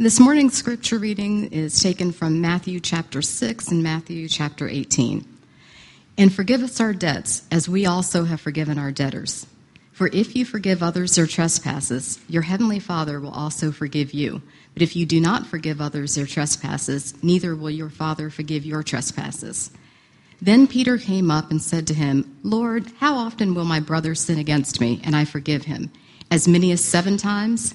This morning's scripture reading is taken from Matthew chapter 6 and Matthew chapter 18. And forgive us our debts, as we also have forgiven our debtors. For if you forgive others their trespasses, your heavenly Father will also forgive you. But if you do not forgive others their trespasses, neither will your Father forgive your trespasses. Then Peter came up and said to him, Lord, how often will my brother sin against me, and I forgive him? As many as seven times?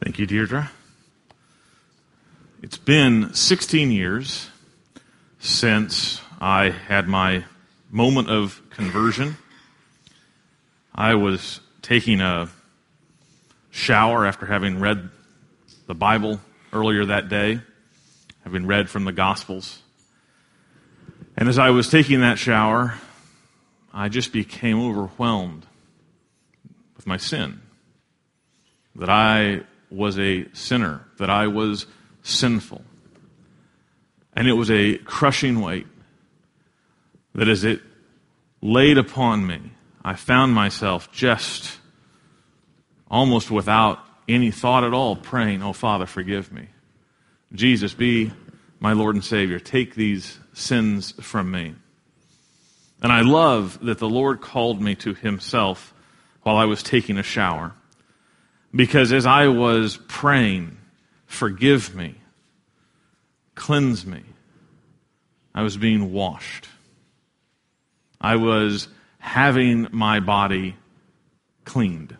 Thank you, Deirdre. It's been 16 years since I had my moment of conversion. I was taking a shower after having read the Bible earlier that day, having read from the Gospels. And as I was taking that shower, I just became overwhelmed with my sin. That I was a sinner, that I was sinful. And it was a crushing weight that as it laid upon me, I found myself just almost without any thought at all praying, Oh, Father, forgive me. Jesus, be my Lord and Savior. Take these sins from me. And I love that the Lord called me to Himself while I was taking a shower. Because as I was praying, forgive me, cleanse me, I was being washed. I was having my body cleaned.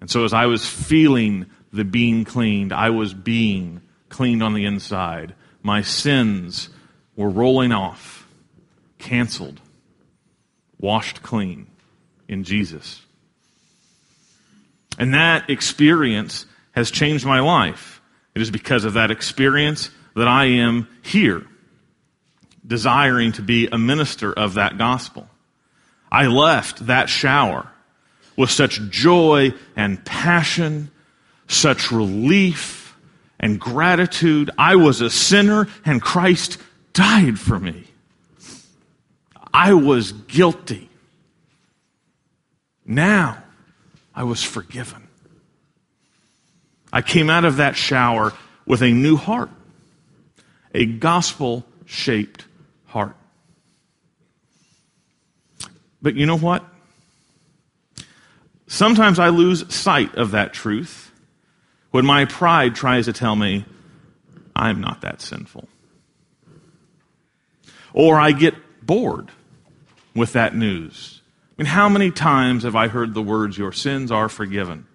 And so as I was feeling the being cleaned, I was being cleaned on the inside. My sins were rolling off, canceled, washed clean in Jesus. And that experience has changed my life. It is because of that experience that I am here, desiring to be a minister of that gospel. I left that shower with such joy and passion, such relief and gratitude. I was a sinner and Christ died for me. I was guilty. Now, I was forgiven. I came out of that shower with a new heart, a gospel shaped heart. But you know what? Sometimes I lose sight of that truth when my pride tries to tell me I'm not that sinful. Or I get bored with that news I mean, how many times have I heard the words, Your sins are forgiven?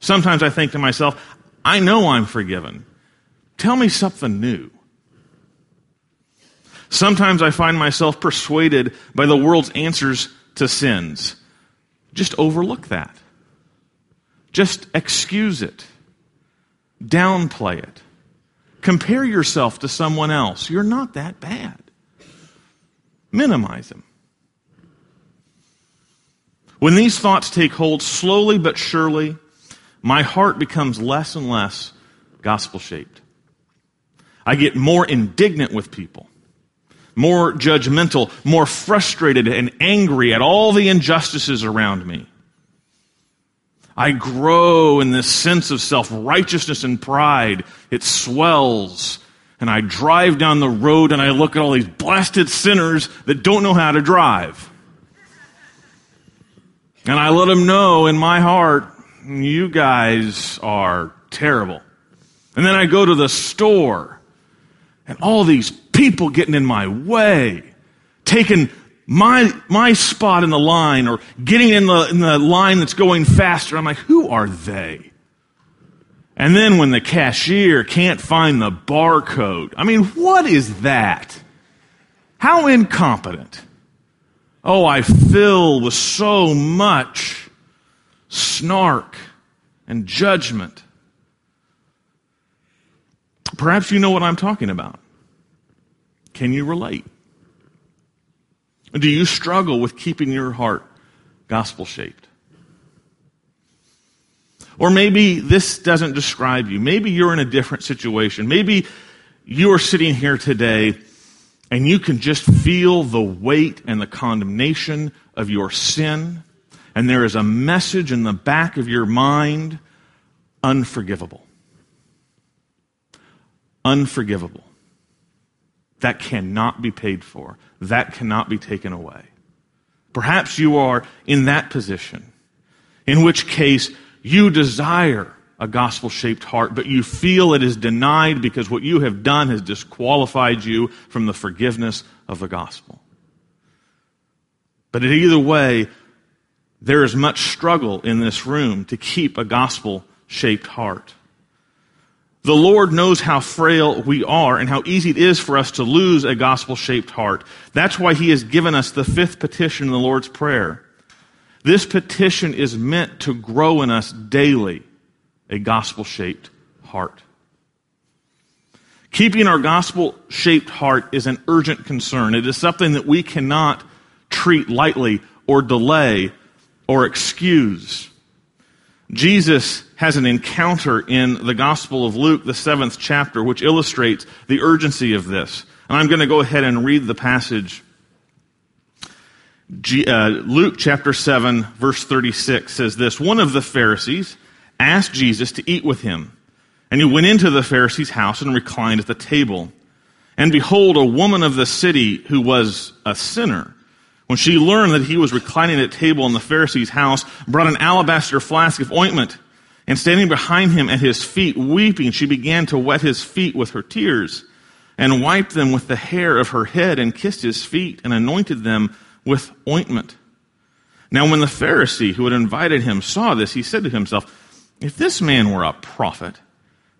Sometimes I think to myself, I know I'm forgiven. Tell me something new. Sometimes I find myself persuaded by the world's answers to sins. Just overlook that. Just excuse it. Downplay it. Compare yourself to someone else. You're not that bad. Minimize them. When these thoughts take hold slowly but surely, my heart becomes less and less gospel shaped. I get more indignant with people, more judgmental, more frustrated and angry at all the injustices around me. I grow in this sense of self righteousness and pride. It swells. And I drive down the road and I look at all these blasted sinners that don't know how to drive. And I let them know in my heart, you guys are terrible. And then I go to the store and all these people getting in my way, taking my, my spot in the line or getting in the, in the line that's going faster. I'm like, who are they? And then when the cashier can't find the barcode, I mean, what is that? How incompetent. Oh, I fill with so much snark and judgment. Perhaps you know what I'm talking about. Can you relate? Do you struggle with keeping your heart gospel shaped? Or maybe this doesn't describe you. Maybe you're in a different situation. Maybe you are sitting here today and you can just feel the weight and the condemnation of your sin. And there is a message in the back of your mind unforgivable. Unforgivable. That cannot be paid for. That cannot be taken away. Perhaps you are in that position, in which case you desire a gospel shaped heart, but you feel it is denied because what you have done has disqualified you from the forgiveness of the gospel. But in either way, there is much struggle in this room to keep a gospel shaped heart. The Lord knows how frail we are and how easy it is for us to lose a gospel shaped heart. That's why He has given us the fifth petition in the Lord's Prayer. This petition is meant to grow in us daily a gospel shaped heart. Keeping our gospel shaped heart is an urgent concern. It is something that we cannot treat lightly or delay or excuse. Jesus has an encounter in the Gospel of Luke, the seventh chapter, which illustrates the urgency of this. And I'm going to go ahead and read the passage. G, uh, Luke chapter 7, verse 36 says this One of the Pharisees asked Jesus to eat with him. And he went into the Pharisee's house and reclined at the table. And behold, a woman of the city who was a sinner when she learned that he was reclining at table in the Pharisee's house, brought an alabaster flask of ointment, and standing behind him at his feet, weeping, she began to wet his feet with her tears, and wiped them with the hair of her head, and kissed his feet, and anointed them with ointment. Now when the Pharisee who had invited him saw this, he said to himself, If this man were a prophet,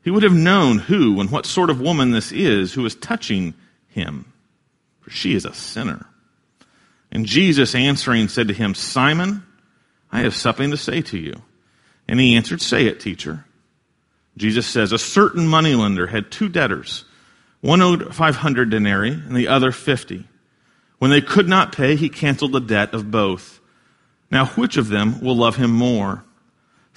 he would have known who and what sort of woman this is who is touching him, for she is a sinner. And Jesus answering said to him, Simon, I have something to say to you. And he answered, Say it, teacher. Jesus says, A certain moneylender had two debtors. One owed 500 denarii and the other 50. When they could not pay, he canceled the debt of both. Now, which of them will love him more?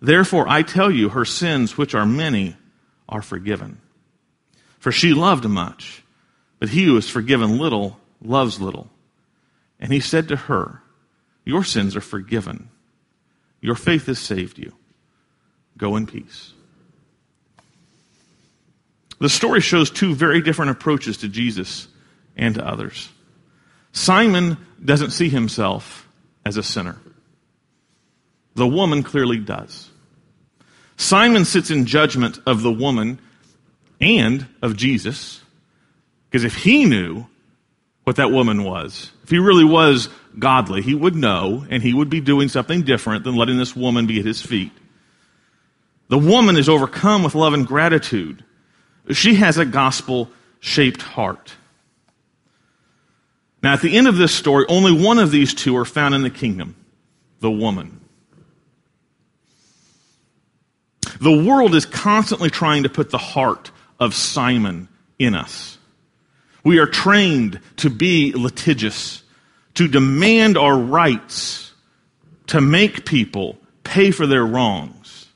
Therefore, I tell you, her sins, which are many, are forgiven. For she loved much, but he who is forgiven little loves little. And he said to her, Your sins are forgiven. Your faith has saved you. Go in peace. The story shows two very different approaches to Jesus and to others. Simon doesn't see himself as a sinner. The woman clearly does. Simon sits in judgment of the woman and of Jesus, because if he knew what that woman was. If he really was godly, he would know, and he would be doing something different than letting this woman be at his feet. The woman is overcome with love and gratitude. She has a gospel shaped heart. Now, at the end of this story, only one of these two are found in the kingdom the woman. The world is constantly trying to put the heart of Simon in us. We are trained to be litigious, to demand our rights, to make people pay for their wrongs.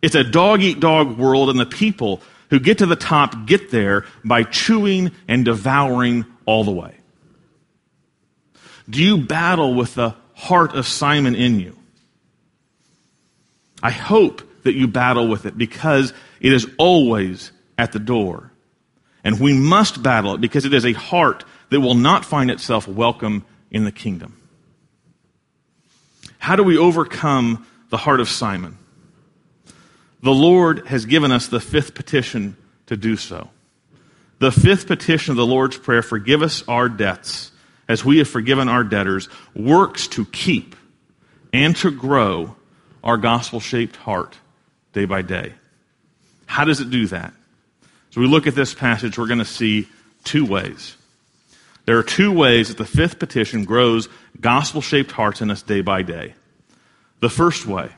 It's a dog eat dog world, and the people who get to the top get there by chewing and devouring all the way. Do you battle with the heart of Simon in you? I hope that you battle with it because it is always at the door. And we must battle it because it is a heart that will not find itself welcome in the kingdom. How do we overcome the heart of Simon? The Lord has given us the fifth petition to do so. The fifth petition of the Lord's Prayer, forgive us our debts as we have forgiven our debtors, works to keep and to grow our gospel shaped heart day by day. How does it do that? As we look at this passage, we're going to see two ways. There are two ways that the fifth petition grows gospel shaped hearts in us day by day. The first way,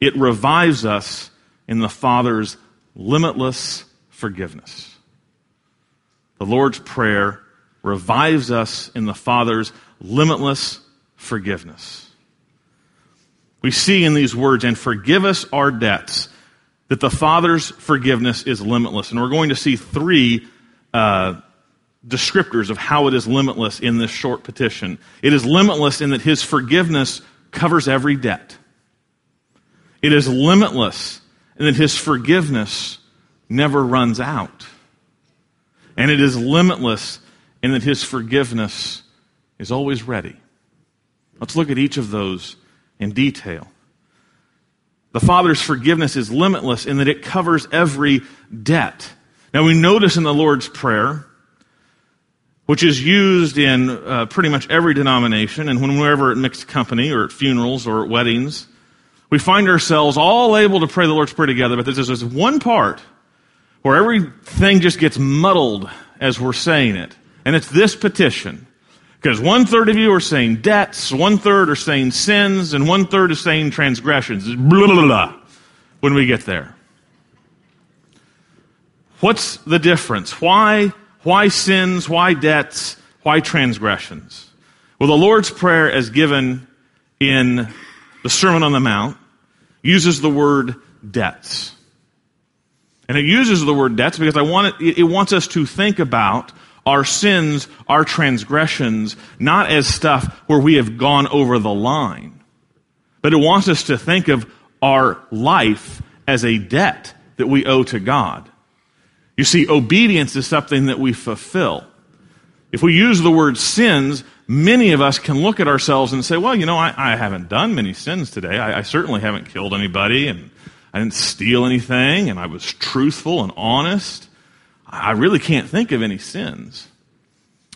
it revives us in the Father's limitless forgiveness. The Lord's Prayer revives us in the Father's limitless forgiveness. We see in these words, and forgive us our debts, that the Father's forgiveness is limitless. And we're going to see three uh, descriptors of how it is limitless in this short petition. It is limitless in that His forgiveness covers every debt. It is limitless in that His forgiveness never runs out. And it is limitless in that His forgiveness is always ready. Let's look at each of those in detail. The Father's forgiveness is limitless in that it covers every debt. Now we notice in the Lord's Prayer, which is used in uh, pretty much every denomination, and whenever at mixed company or at funerals or at weddings, we find ourselves all able to pray the Lord's Prayer together, but there's this one part where everything just gets muddled as we're saying it. And it's this petition. Because one third of you are saying debts, one third are saying sins, and one third is saying transgressions. Blah, blah, blah, when we get there. What's the difference? Why, why sins? Why debts? Why transgressions? Well, the Lord's Prayer, as given in the Sermon on the Mount, uses the word debts. And it uses the word debts because I want it, it wants us to think about our sins, our transgressions, not as stuff where we have gone over the line, but it wants us to think of our life as a debt that we owe to God. You see, obedience is something that we fulfill. If we use the word sins, many of us can look at ourselves and say, well, you know, I, I haven't done many sins today. I, I certainly haven't killed anybody, and I didn't steal anything, and I was truthful and honest. I really can't think of any sins.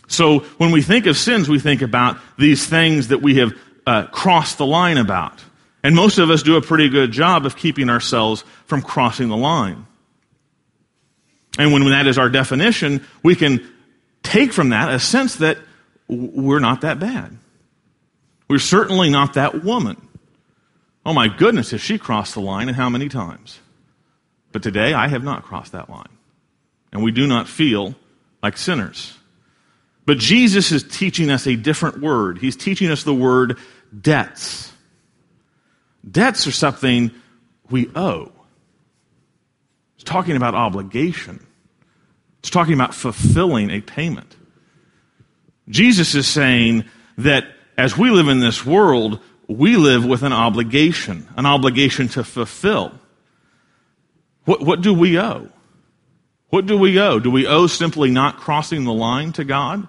So when we think of sins, we think about these things that we have uh, crossed the line about. And most of us do a pretty good job of keeping ourselves from crossing the line. And when that is our definition, we can take from that a sense that we're not that bad. We're certainly not that woman. Oh my goodness, has she crossed the line and how many times? But today I have not crossed that line and we do not feel like sinners. But Jesus is teaching us a different word. He's teaching us the word debts. Debts are something we owe. It's talking about obligation. It's talking about fulfilling a payment. Jesus is saying that as we live in this world, we live with an obligation, an obligation to fulfill. What, what do we owe? What do we owe? Do we owe simply not crossing the line to God?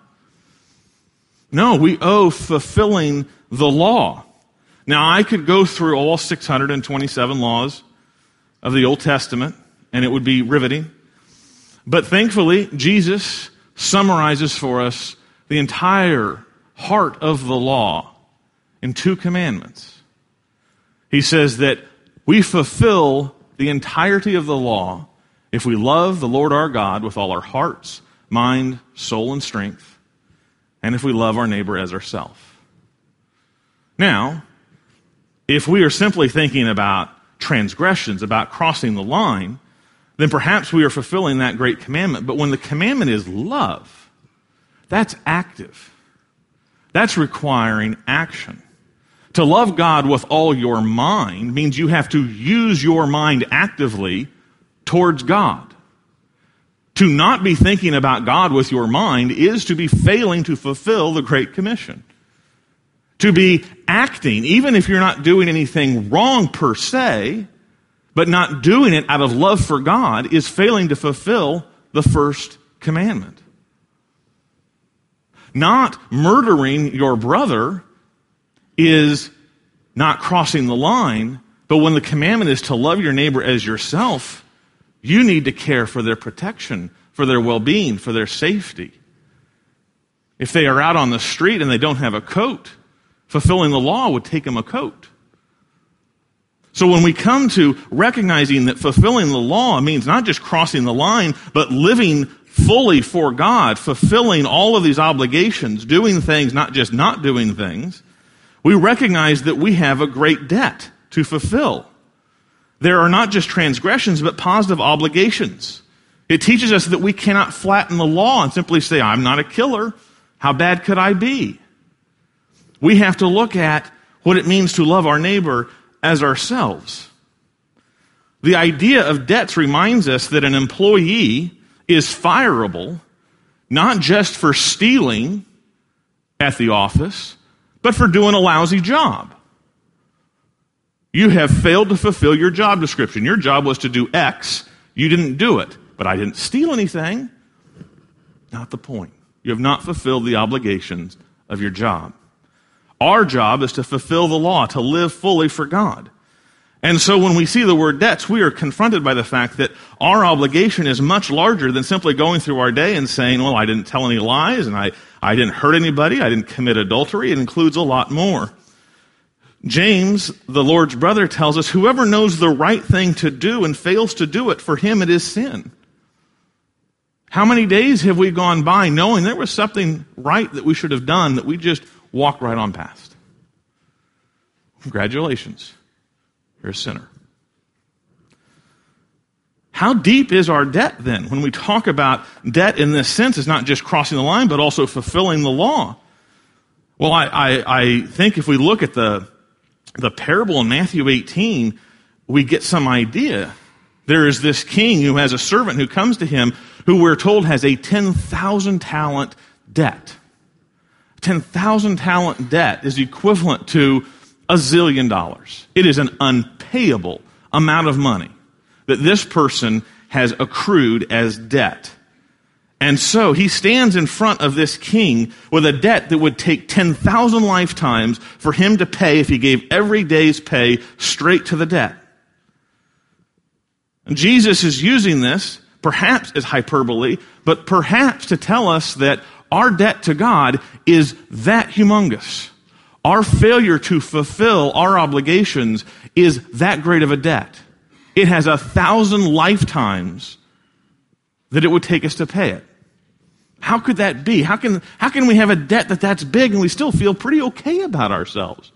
No, we owe fulfilling the law. Now, I could go through all 627 laws of the Old Testament, and it would be riveting. But thankfully, Jesus summarizes for us the entire heart of the law in two commandments. He says that We fulfill the entirety of the law if we love the Lord our God with all our hearts, mind, soul, and strength, and if we love our neighbor as ourselves. Now, if we are simply thinking about transgressions, about crossing the line, then perhaps we are fulfilling that great commandment. But when the commandment is love, that's active. That's requiring action. To love God with all your mind means you have to use your mind actively towards God. To not be thinking about God with your mind is to be failing to fulfill the Great Commission. To be acting, even if you're not doing anything wrong per se, but not doing it out of love for God is failing to fulfill the first commandment. Not murdering your brother is not crossing the line, but when the commandment is to love your neighbor as yourself, you need to care for their protection, for their well being, for their safety. If they are out on the street and they don't have a coat, fulfilling the law would take them a coat. So when we come to recognizing that fulfilling the law means not just crossing the line, but living fully for God, fulfilling all of these obligations, doing things, not just not doing things, we recognize that we have a great debt to fulfill. There are not just transgressions, but positive obligations. It teaches us that we cannot flatten the law and simply say, I'm not a killer. How bad could I be? We have to look at what it means to love our neighbor as ourselves. The idea of debts reminds us that an employee is fireable not just for stealing at the office, but for doing a lousy job. You have failed to fulfill your job description. Your job was to do X. You didn't do it. But I didn't steal anything. Not the point. You have not fulfilled the obligations of your job. Our job is to fulfill the law, to live fully for God. And so when we see the word debts, we are confronted by the fact that our obligation is much larger than simply going through our day and saying, well, I didn't tell any lies and I, I didn't hurt anybody. I didn't commit adultery. It includes a lot more. James, the Lord's brother, tells us whoever knows the right thing to do and fails to do it, for him it is sin. How many days have we gone by knowing there was something right that we should have done that we just walked right on past. Congratulations. You're a sinner. How deep is our debt then? When we talk about debt in this sense, it's not just crossing the line, but also fulfilling the law. Well, I, I, I think if we look at the, the parable in Matthew 18, we get some idea. There is this king who has a servant who comes to him who we're told has a 10,000 talent debt. 10,000 talent debt is equivalent to a zillion dollars. It is an unpayable amount of money that this person has accrued as debt. And so he stands in front of this king with a debt that would take 10,000 lifetimes for him to pay if he gave every day's pay straight to the debt. And Jesus is using this, perhaps as hyperbole, but perhaps to tell us that our debt to God is that humongous. Our failure to fulfill our obligations is that great of a debt. It has a thousand lifetimes that it would take us to pay it. How could that be? How can, how can we have a debt that that's big and we still feel pretty okay about ourselves?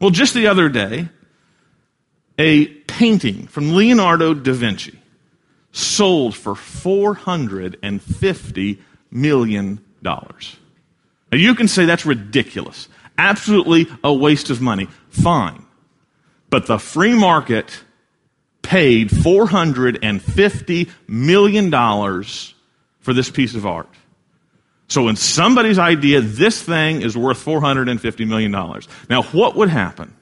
Well, just the other day, a painting from Leonardo da Vinci sold for 450 million dollars. Now you can say that's ridiculous. Absolutely a waste of money. Fine. But the free market paid $450 million for this piece of art. So in somebody's idea, this thing is worth $450 million. Now what would happen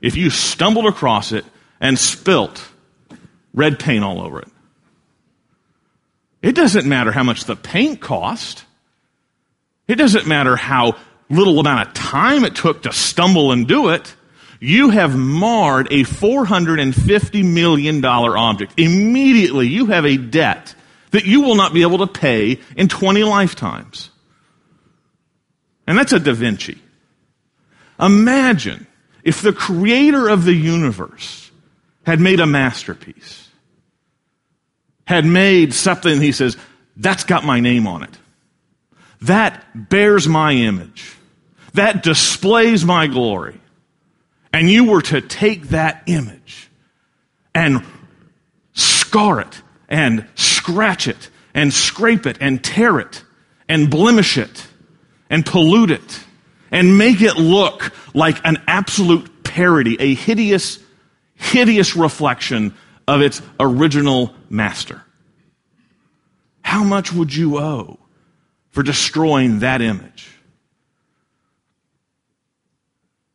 if you stumbled across it and spilt red paint all over it? It doesn't matter how much the paint cost. It doesn't matter how little amount of time it took to stumble and do it. You have marred a $450 million object. Immediately, you have a debt that you will not be able to pay in 20 lifetimes. And that's a Da Vinci. Imagine if the creator of the universe had made a masterpiece, had made something, he says, that's got my name on it. That bears my image. That displays my glory. And you were to take that image and scar it and scratch it and scrape it and tear it and blemish it and pollute it and make it look like an absolute parody, a hideous, hideous reflection of its original master. How much would you owe for destroying that image?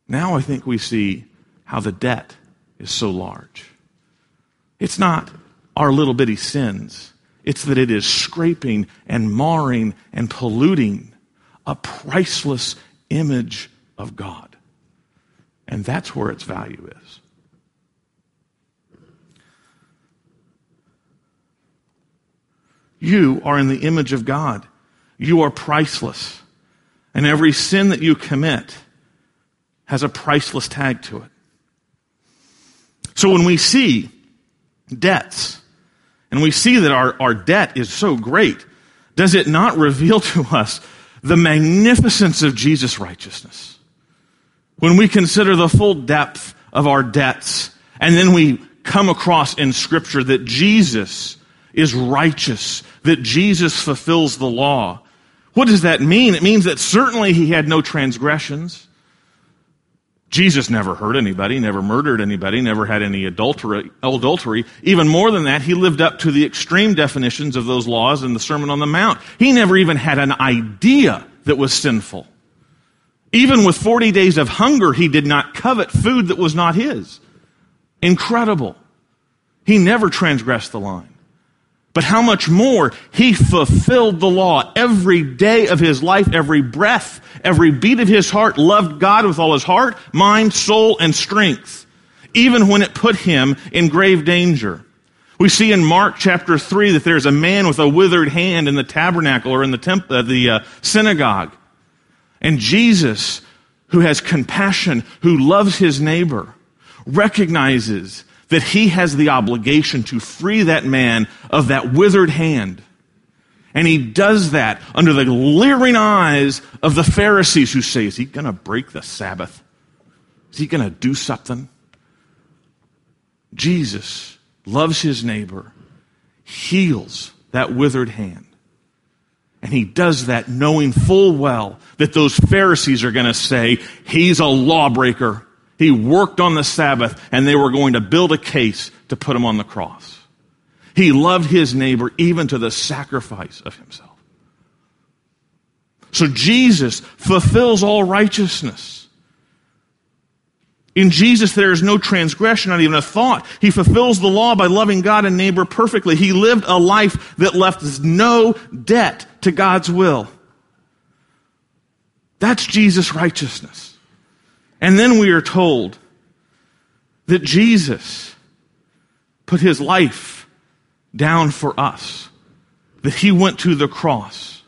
Now I think we see how the debt is so large. It's not our little bitty sins. It's that it is scraping and marring and polluting a priceless image of God. And that's where its value is. You are in the image of God. You are priceless. And every sin that you commit has a priceless tag to it. So when we see debts, and we see that our, our debt is so great, does it not reveal to us the magnificence of Jesus' righteousness? When we consider the full depth of our debts, and then we come across in Scripture that Jesus is righteous, that Jesus fulfills the law. What does that mean? It means that certainly he had no transgressions. Jesus never hurt anybody, never murdered anybody, never had any adultery. Even more than that, he lived up to the extreme definitions of those laws in the Sermon on the Mount. He never even had an idea that was sinful. Even with 40 days of hunger, he did not covet food that was not his. Incredible. He never transgressed the line. But how much more he fulfilled the law every day of his life, every breath, every beat of his heart, loved God with all his heart, mind, soul, and strength, even when it put him in grave danger. We see in Mark chapter 3 that there's a man with a withered hand in the tabernacle or in the, temp- uh, the uh, synagogue. And Jesus, who has compassion, who loves his neighbor, recognizes that he has the obligation to free that man of that withered hand. And he does that under the leering eyes of the Pharisees who say, Is he going to break the Sabbath? Is he going to do something? Jesus loves his neighbor, heals that withered hand. And he does that knowing full well that those Pharisees are going to say, He's a lawbreaker. He worked on the Sabbath and they were going to build a case to put him on the cross. He loved his neighbor even to the sacrifice of himself. So Jesus fulfills all righteousness. In Jesus, there is no transgression, not even a thought. He fulfills the law by loving God and neighbor perfectly. He lived a life that left no debt to God's will. That's Jesus' righteousness. And then we are told that Jesus put his life down for us, that he went to the cross,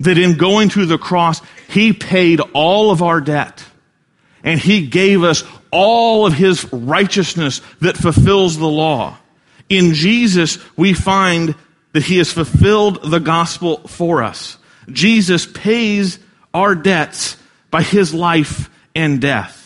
that in going to the cross, he paid all of our debt, and he gave us all of his righteousness that fulfills the law. In Jesus, we find that he has fulfilled the gospel for us. Jesus pays our debts by his life and death.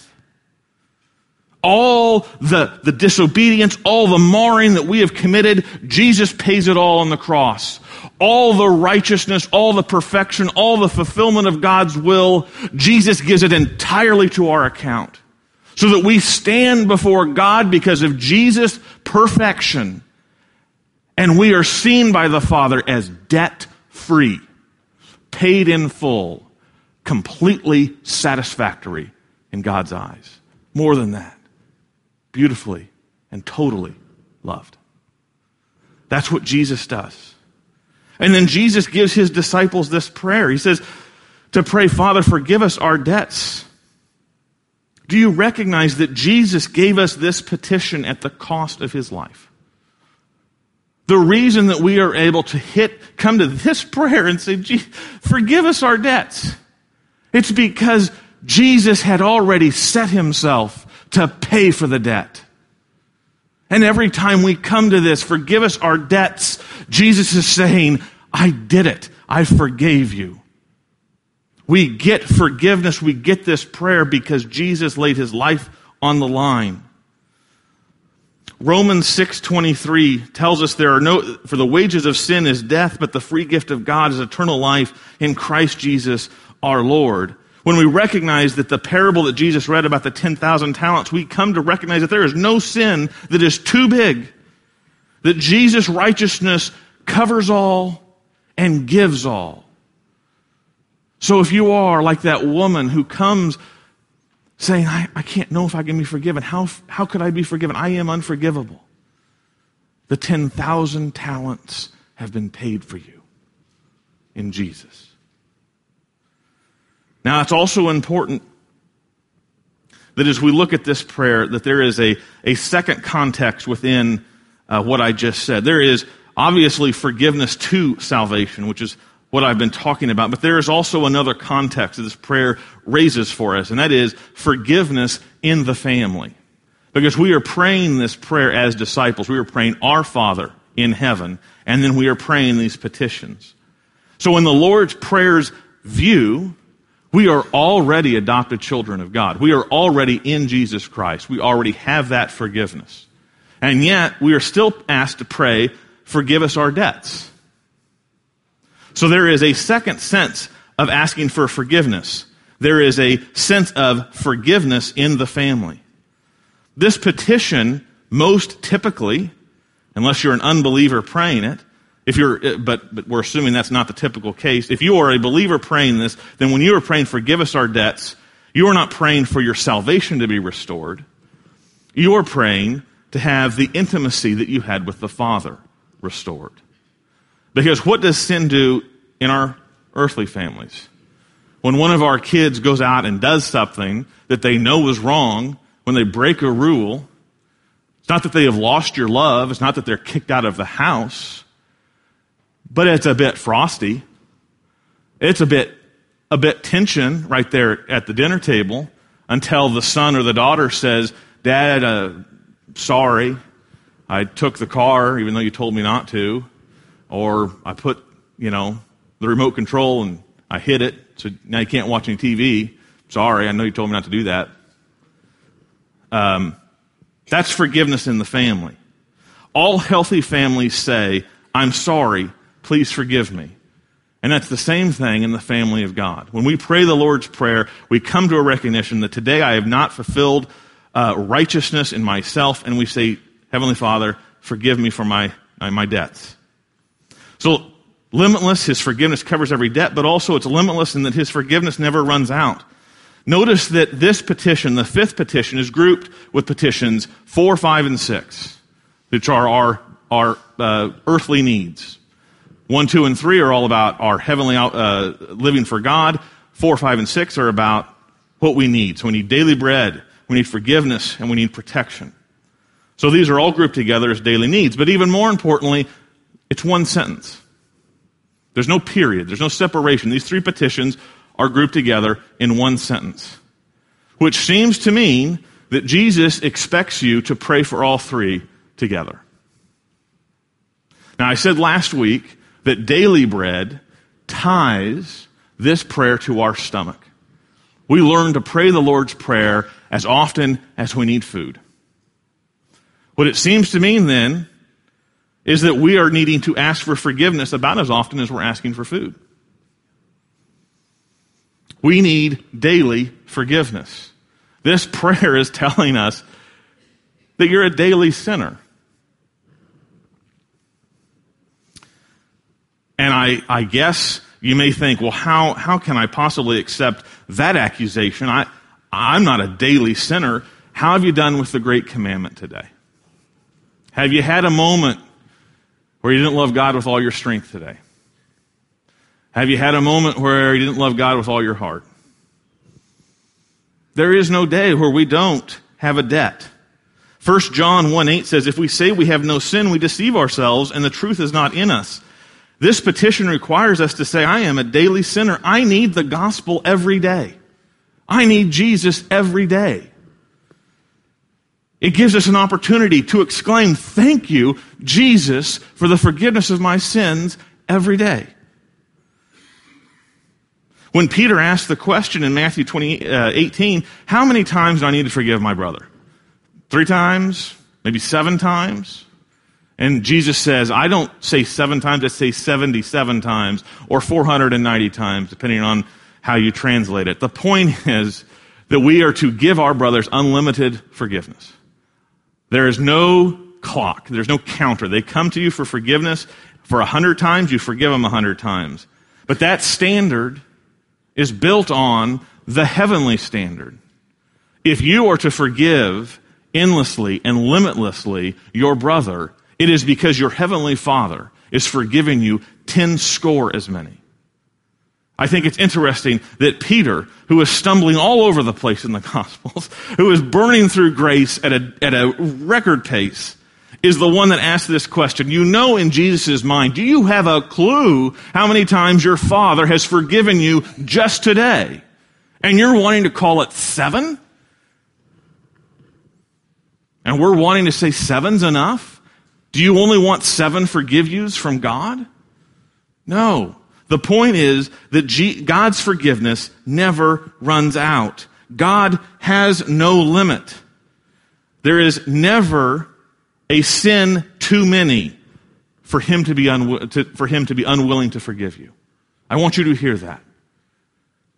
All the, the disobedience, all the marring that we have committed, Jesus pays it all on the cross. All the righteousness, all the perfection, all the fulfillment of God's will, Jesus gives it entirely to our account. So that we stand before God because of Jesus' perfection. And we are seen by the Father as debt free, paid in full, completely satisfactory in God's eyes. More than that, beautifully and totally loved. That's what Jesus does. And then Jesus gives his disciples this prayer. He says to pray, Father, forgive us our debts. Do you recognize that Jesus gave us this petition at the cost of his life? The reason that we are able to hit, come to this prayer and say, forgive us our debts. It's because Jesus had already set himself to pay for the debt. And every time we come to this, forgive us our debts, Jesus is saying, I did it. I forgave you. We get forgiveness. We get this prayer because Jesus laid his life on the line. Romans 6:23 tells us there are no for the wages of sin is death but the free gift of God is eternal life in Christ Jesus our Lord. When we recognize that the parable that Jesus read about the 10,000 talents, we come to recognize that there is no sin that is too big. That Jesus' righteousness covers all and gives all. So if you are like that woman who comes saying, I, I can't know if I can be forgiven, how, how could I be forgiven? I am unforgivable. The 10,000 talents have been paid for you in Jesus. Now, it's also important that as we look at this prayer, that there is a, a second context within uh, what I just said. There is obviously forgiveness to salvation, which is what I've been talking about, but there is also another context that this prayer raises for us, and that is forgiveness in the family. Because we are praying this prayer as disciples. We are praying our Father in heaven, and then we are praying these petitions. So in the Lord's Prayer's view, we are already adopted children of God. We are already in Jesus Christ. We already have that forgiveness. And yet, we are still asked to pray, forgive us our debts. So there is a second sense of asking for forgiveness. There is a sense of forgiveness in the family. This petition, most typically, unless you're an unbeliever praying it, if you're, uh, but, but we're assuming that's not the typical case. If you are a believer praying this, then when you are praying, forgive us our debts, you are not praying for your salvation to be restored. You are praying to have the intimacy that you had with the Father restored. Because what does sin do in our earthly families? When one of our kids goes out and does something that they know is wrong, when they break a rule, it's not that they have lost your love, it's not that they're kicked out of the house but it's a bit frosty. It's a bit, a bit tension right there at the dinner table until the son or the daughter says, Dad, uh, sorry, I took the car even though you told me not to. Or I put, you know, the remote control and I hit it, so now you can't watch any TV. Sorry, I know you told me not to do that. Um, that's forgiveness in the family. All healthy families say, I'm sorry, please forgive me. And that's the same thing in the family of God. When we pray the Lord's Prayer, we come to a recognition that today I have not fulfilled uh, righteousness in myself, and we say, Heavenly Father, forgive me for my, my debts. So, limitless, His forgiveness covers every debt, but also it's limitless in that His forgiveness never runs out. Notice that this petition, the fifth petition, is grouped with petitions four, five, and six, which are our, our uh, earthly needs. One, two, and three are all about our heavenly uh, living for God. Four, five, and six are about what we need. So we need daily bread, we need forgiveness, and we need protection. So these are all grouped together as daily needs. But even more importantly, it's one sentence. There's no period, there's no separation. These three petitions are grouped together in one sentence, which seems to mean that Jesus expects you to pray for all three together. Now, I said last week that daily bread ties this prayer to our stomach. We learn to pray the Lord's Prayer as often as we need food. What it seems to mean then is that we are needing to ask for forgiveness about as often as we're asking for food. We need daily forgiveness. This prayer is telling us that you're a daily sinner. And I, I guess you may think, well, how, how can I possibly accept that accusation? I, I'm not a daily sinner. How have you done with the great commandment today? Have you had a moment where you didn't love God with all your strength today? Have you had a moment where you didn't love God with all your heart? There is no day where we don't have a debt. 1 John 1 8 says, If we say we have no sin, we deceive ourselves, and the truth is not in us. This petition requires us to say, I am a daily sinner. I need the gospel every day. I need Jesus every day. It gives us an opportunity to exclaim, Thank you, Jesus, for the forgiveness of my sins every day. When Peter asked the question in Matthew 20, uh, 18, how many times do I need to forgive my brother? Three times? Maybe seven times? And Jesus says, I don't say seven times, I say 77 times or 490 times, depending on how you translate it. The point is that we are to give our brothers unlimited forgiveness. There is no clock. There's no counter. They come to you for forgiveness. For a hundred times, you forgive them a hundred times. But that standard is built on the heavenly standard. If you are to forgive endlessly and limitlessly your brother, it is because your heavenly Father is forgiving you ten score as many. I think it's interesting that Peter, who is stumbling all over the place in the Gospels, who is burning through grace at a, at a record pace, is the one that asked this question. You know in Jesus' mind, do you have a clue how many times your Father has forgiven you just today? And you're wanting to call it seven? And we're wanting to say seven's enough? Do you only want seven forgive yous from God? No. The point is that God's forgiveness never runs out. God has no limit. There is never a sin too many for him to be, to, for him to be unwilling to forgive you. I want you to hear that.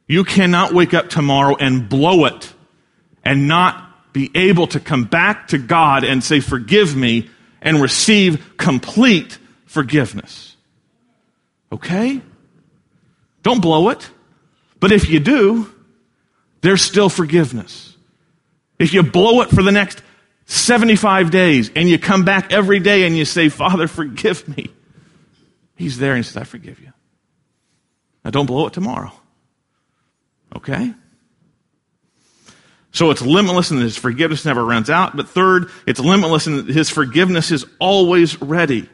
You cannot wake up tomorrow and blow it and not be able to come back to God and say, forgive me and receive complete forgiveness. Okay? Don't blow it. But if you do, there's still forgiveness. If you blow it for the next 75 days and you come back every day and you say, Father, forgive me, He's there and says, I forgive you. Now don't blow it tomorrow. Okay? So it's limitless and his forgiveness never runs out. But third, it's limitless and his forgiveness is always ready.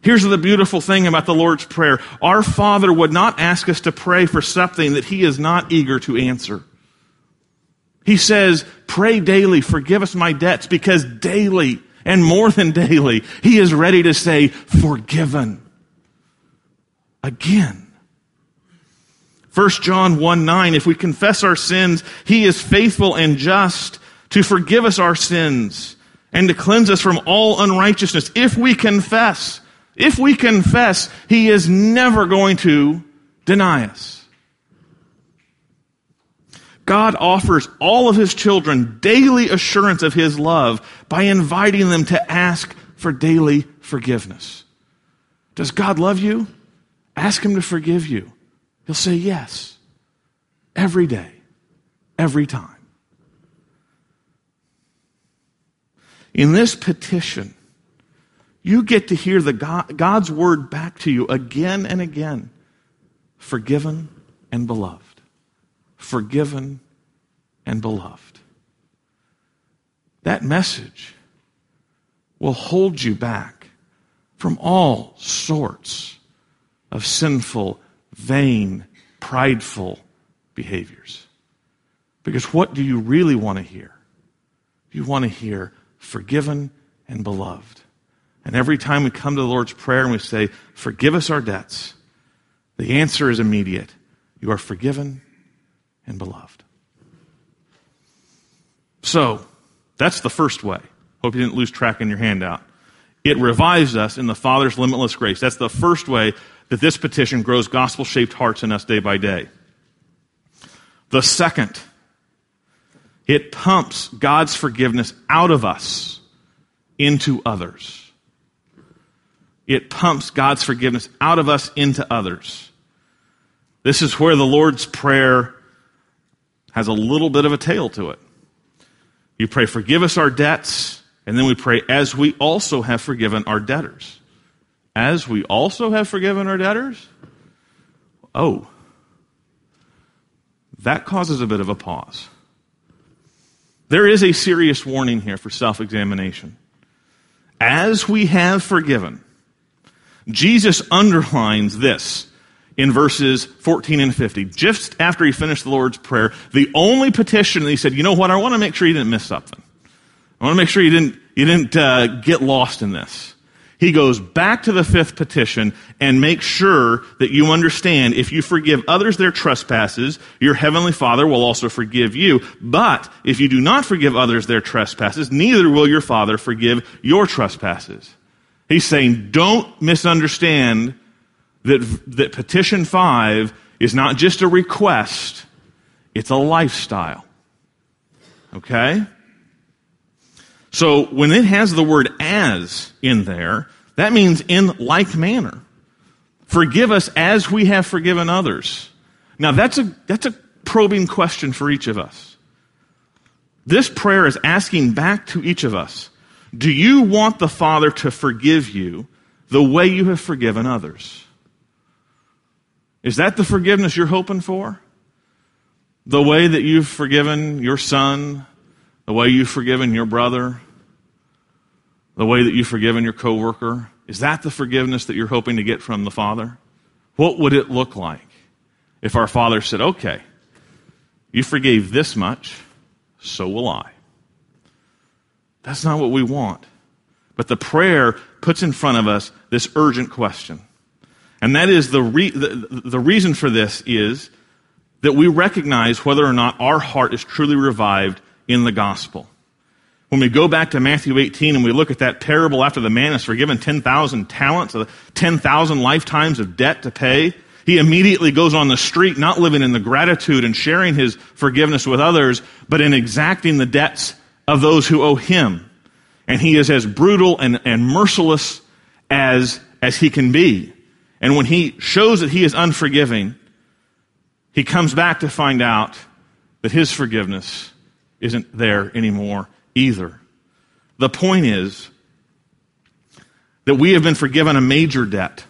Here's the beautiful thing about the Lord's Prayer. Our Father would not ask us to pray for something that he is not eager to answer. He says, pray daily, forgive us my debts, because daily and more than daily, he is ready to say, forgiven. Again. 1 John 1 9, if we confess our sins, he is faithful and just to forgive us our sins and to cleanse us from all unrighteousness. If we confess, if we confess, he is never going to deny us. God offers all of his children daily assurance of his love by inviting them to ask for daily forgiveness. Does God love you? Ask him to forgive you. He'll say yes. Every day. Every time. In this petition, you get to hear the God, God's word back to you again and again. Forgiven and beloved. Forgiven and beloved. That message will hold you back from all sorts of sinful vain, prideful behaviors. Because what do you really want to hear? You want to hear forgiven and beloved. And every time we come to the Lord's Prayer and we say, Forgive us our debts, the answer is immediate. You are forgiven and beloved. So, that's the first way. Hope you didn't lose track in your handout. It revives us in the Father's limitless grace. That's the first way that this petition grows gospel shaped hearts in us day by day. The second, it pumps God's forgiveness out of us into others. It pumps God's forgiveness out of us into others. This is where the Lord's Prayer has a little bit of a tail to it. You pray, forgive us our debts, and then we pray, as we also have forgiven our debtors as we also have forgiven our debtors? Oh, that causes a bit of a pause. There is a serious warning here for self examination. As we have forgiven, Jesus underlines this in verses 14 and 50. Just after he finished the Lord's Prayer, the only petition he said, you know what, I want to make sure you didn't miss something. I want to make sure you didn't, you didn't uh, get lost in this. He goes back to the fifth petition and makes sure that you understand if you forgive others their trespasses, your heavenly Father will also forgive you. But if you do not forgive others their trespasses, neither will your Father forgive your trespasses. He's saying, don't misunderstand that, that petition five is not just a request, it's a lifestyle. Okay? So when it has the word as in there, that means in like manner. Forgive us as we have forgiven others. Now that's a, that's a probing question for each of us. This prayer is asking back to each of us, do you want the Father to forgive you the way you have forgiven others? Is that the forgiveness you're hoping for? The way that you've forgiven your son, the way you've forgiven your brother, the way that you've forgiven your coworker? Is that the forgiveness that you're hoping to get from the Father? What would it look like if our Father said, okay, you forgave this much, so will I? That's not what we want. But the prayer puts in front of us this urgent question. And that is the, re- the, the reason for this is that we recognize whether or not our heart is truly revived in the gospel. When we go back to Matthew 18 and we look at that parable after the man is forgiven 10,000 talents, uh, 10,000 lifetimes of debt to pay, he immediately goes on the street, not living in the gratitude and sharing his forgiveness with others, but in exacting the debts of those who owe him. And he is as brutal and, and merciless as, as he can be. And when he shows that he is unforgiving, he comes back to find out that his forgiveness isn't there anymore either. The point is that we have been forgiven a major debt.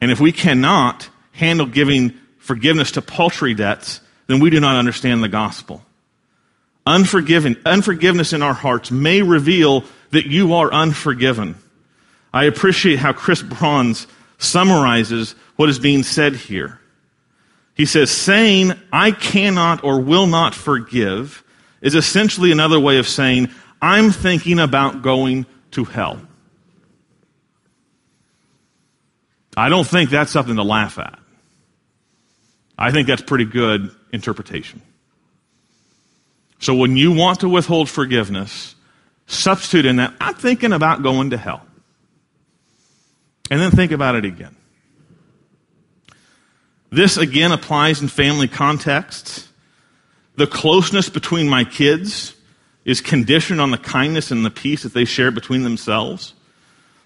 And if we cannot handle giving forgiveness to paltry debts, then we do not understand the gospel. Unforgiven, unforgiveness in our hearts may reveal that you are unforgiven. I appreciate how Chris Bronze summarizes what is being said here. He says, saying, I cannot or will not forgive is essentially another way of saying, I'm thinking about going to hell. I don't think that's something to laugh at. I think that's pretty good interpretation. So when you want to withhold forgiveness, substitute in that, I'm thinking about going to hell. And then think about it again. This again applies in family contexts. The closeness between my kids is conditioned on the kindness and the peace that they share between themselves.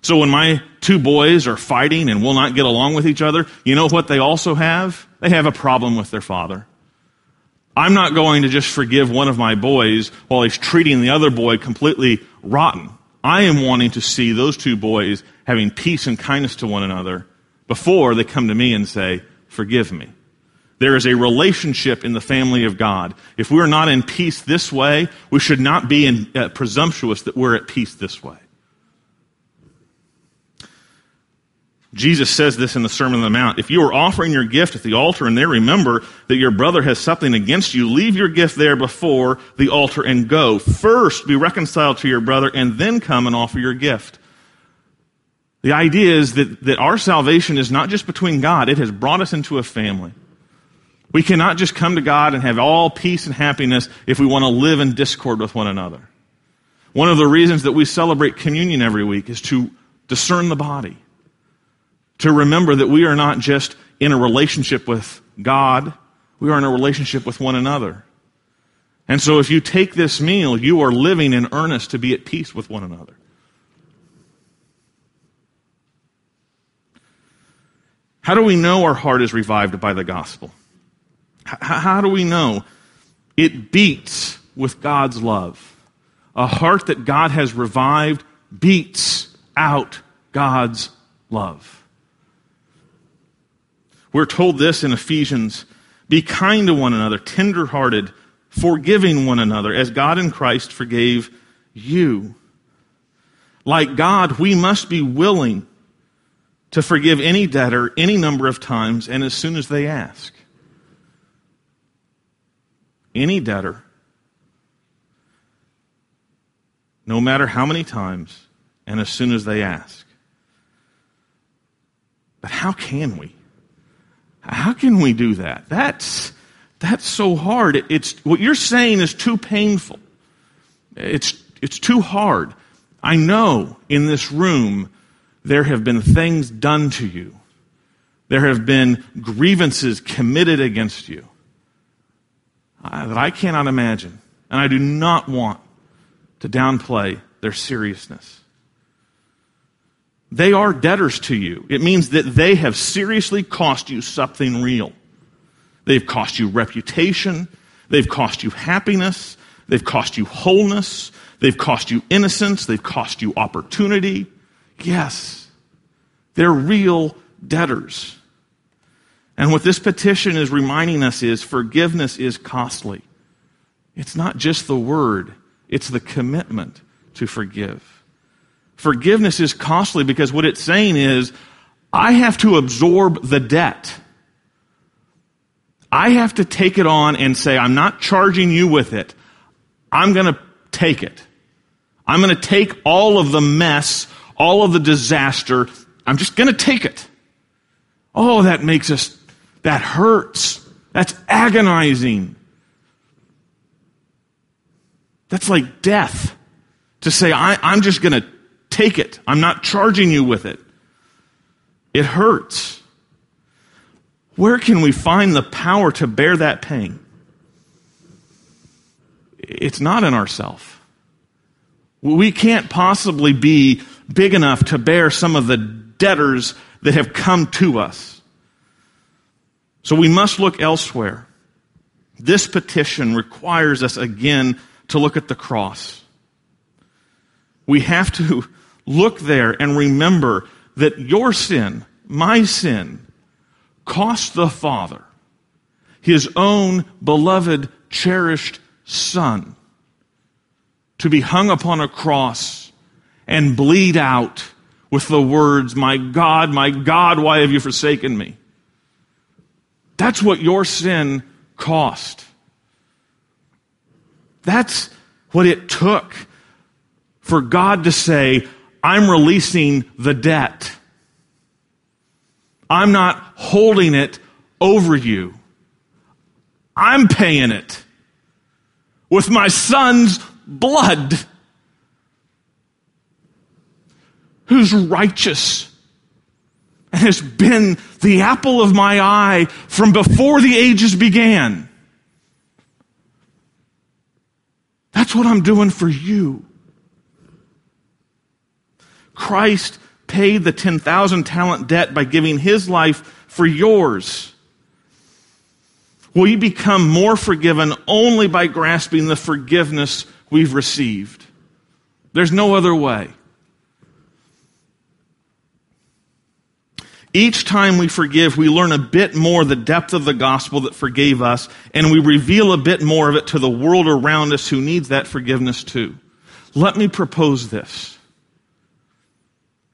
So when my two boys are fighting and will not get along with each other, you know what they also have? They have a problem with their father. I'm not going to just forgive one of my boys while he's treating the other boy completely rotten. I am wanting to see those two boys having peace and kindness to one another before they come to me and say, forgive me. There is a relationship in the family of God. If we're not in peace this way, we should not be in, uh, presumptuous that we're at peace this way. Jesus says this in the Sermon on the Mount. If you are offering your gift at the altar and there remember that your brother has something against you, leave your gift there before the altar and go. First be reconciled to your brother and then come and offer your gift. The idea is that, that our salvation is not just between God, it has brought us into a family. We cannot just come to God and have all peace and happiness if we want to live in discord with one another. One of the reasons that we celebrate communion every week is to discern the body. To remember that we are not just in a relationship with God, we are in a relationship with one another. And so if you take this meal, you are living in earnest to be at peace with one another. How do we know our heart is revived by the gospel? How do we know? It beats with God's love. A heart that God has revived beats out God's love. We're told this in Ephesians be kind to one another, tenderhearted, forgiving one another, as God in Christ forgave you. Like God, we must be willing to forgive any debtor any number of times and as soon as they ask any debtor no matter how many times and as soon as they ask. But how can we? How can we do that? That's, that's so hard. It, it's, what you're saying is too painful. It's, it's too hard. I know in this room there have been things done to you. There have been grievances committed against you Uh, that I cannot imagine. And I do not want to downplay their seriousness. They are debtors to you. It means that they have seriously cost you something real. They've cost you reputation. They've cost you happiness. They've cost you wholeness. They've cost you innocence. They've cost you opportunity. Yes, they're real debtors. And what this petition is reminding us is forgiveness is costly. It's not just the word, it's the commitment to forgive. Forgiveness is costly because what it's saying is, I have to absorb the debt. I have to take it on and say, I'm not charging you with it. I'm going to take it. I'm going to take all of the mess, all of the disaster. I'm just going to take it. Oh, that makes us, that hurts. That's agonizing. That's like death. To say, I, am just going to Take it. I'm not charging you with it. It hurts. Where can we find the power to bear that pain? It's not in ourself. We can't possibly be big enough to bear some of the debtors that have come to us. So we must look elsewhere. This petition requires us again to look at the cross. We have to Look there and remember that your sin, my sin, cost the Father his own beloved, cherished Son to be hung upon a cross and bleed out with the words, My God, my God, why have you forsaken me? That's what your sin cost. That's what it took for God to say, I'm releasing the debt. I'm not holding it over you. I'm paying it with my son's blood, who's righteous and has been the apple of my eye from before the ages began. That's what I'm doing for you. Christ paid the 10,000 talent debt by giving his life for yours. Will you become more forgiven only by grasping the forgiveness we've received? There's no other way. Each time we forgive, we learn a bit more the depth of the gospel that forgave us, and we reveal a bit more of it to the world around us who needs that forgiveness too. Let me propose this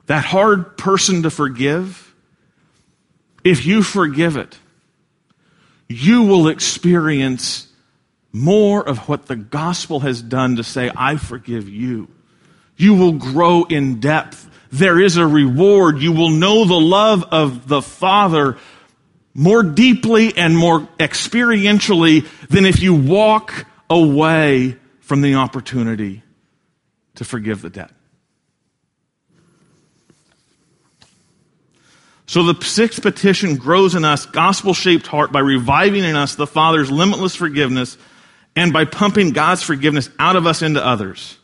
that hard person to forgive, if you forgive it, you will experience more of what the gospel has done to say, I forgive you. You will grow in depth. There is a reward. You will know the love of the Father more deeply and more experientially than if you walk away from the opportunity to forgive the debt. So the sixth petition grows in us gospel shaped heart by reviving in us the Father's limitless forgiveness and by pumping God's forgiveness out of us into others.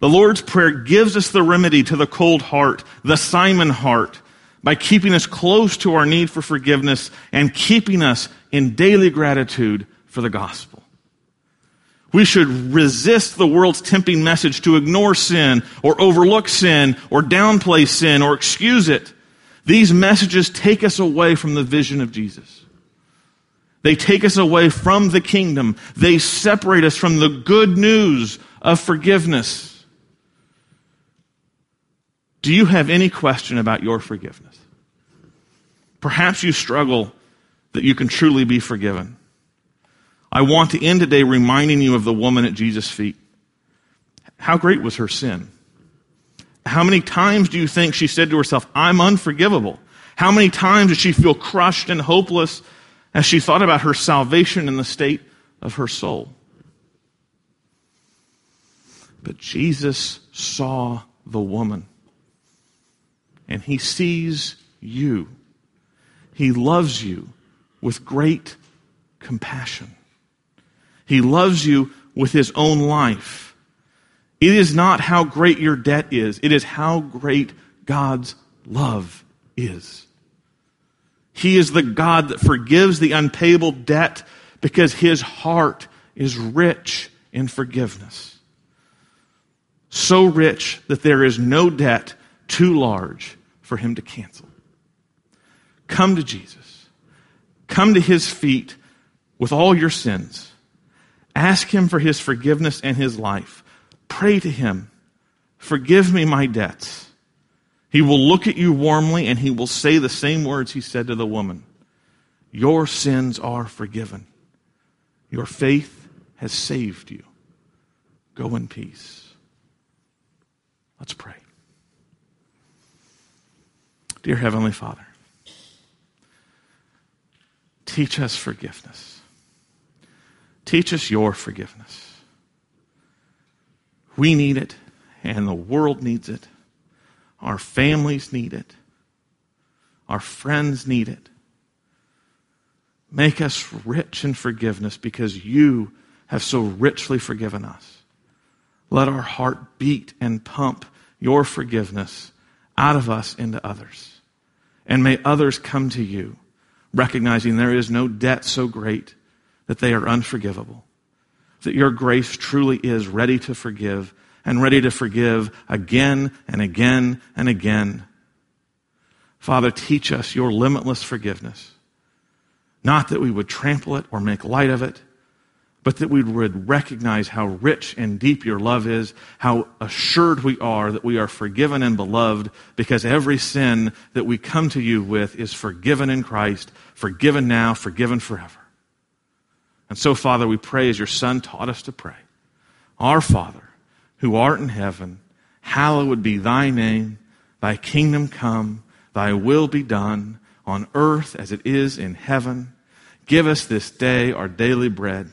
The Lord's Prayer gives us the remedy to the cold heart, the Simon heart, by keeping us close to our need for forgiveness and keeping us in daily gratitude for the gospel. We should resist the world's tempting message to ignore sin or overlook sin or downplay sin or excuse it. These messages take us away from the vision of Jesus. They take us away from the kingdom. They separate us from the good news of forgiveness. Do you have any question about your forgiveness? Perhaps you struggle that you can truly be forgiven. I want to end today reminding you of the woman at Jesus' feet. how great was her sin? How many times do you think she said to herself, I'm unforgivable? How many times did she feel crushed and hopeless as she thought about her salvation and the state of her soul? But Jesus saw the woman, and he sees you. He loves you with great compassion. He loves you with his own life. It is not how great your debt is, it is how great God's love is. He is the God that forgives the unpayable debt because his heart is rich in forgiveness. So rich that there is no debt too large for him to cancel. Come to Jesus. Come to his feet with all your sins. Ask him for his forgiveness and his life. Pray to him. Forgive me my debts. He will look at you warmly and he will say the same words he said to the woman Your sins are forgiven. Your faith has saved you. Go in peace. Let's pray. Dear Heavenly Father, teach us forgiveness. Teach us your forgiveness. We need it, and the world needs it. Our families need it. Our friends need it. Make us rich in forgiveness because you have so richly forgiven us. Let our heart beat and pump your forgiveness out of us into others. And may others come to you, recognizing there is no debt so great that they are unforgivable. That your grace truly is ready to forgive and ready to forgive again and again and again. Father, teach us your limitless forgiveness. Not that we would trample it or make light of it, but that we would recognize how rich and deep your love is, how assured we are that we are forgiven and beloved, because every sin that we come to you with is forgiven in Christ, forgiven now, forgiven forever. And so, Father, we pray as your Son taught us to pray. Our Father, who art in heaven, hallowed be thy name, thy kingdom come, thy will be done, on earth as it is in heaven. Give us this day our daily bread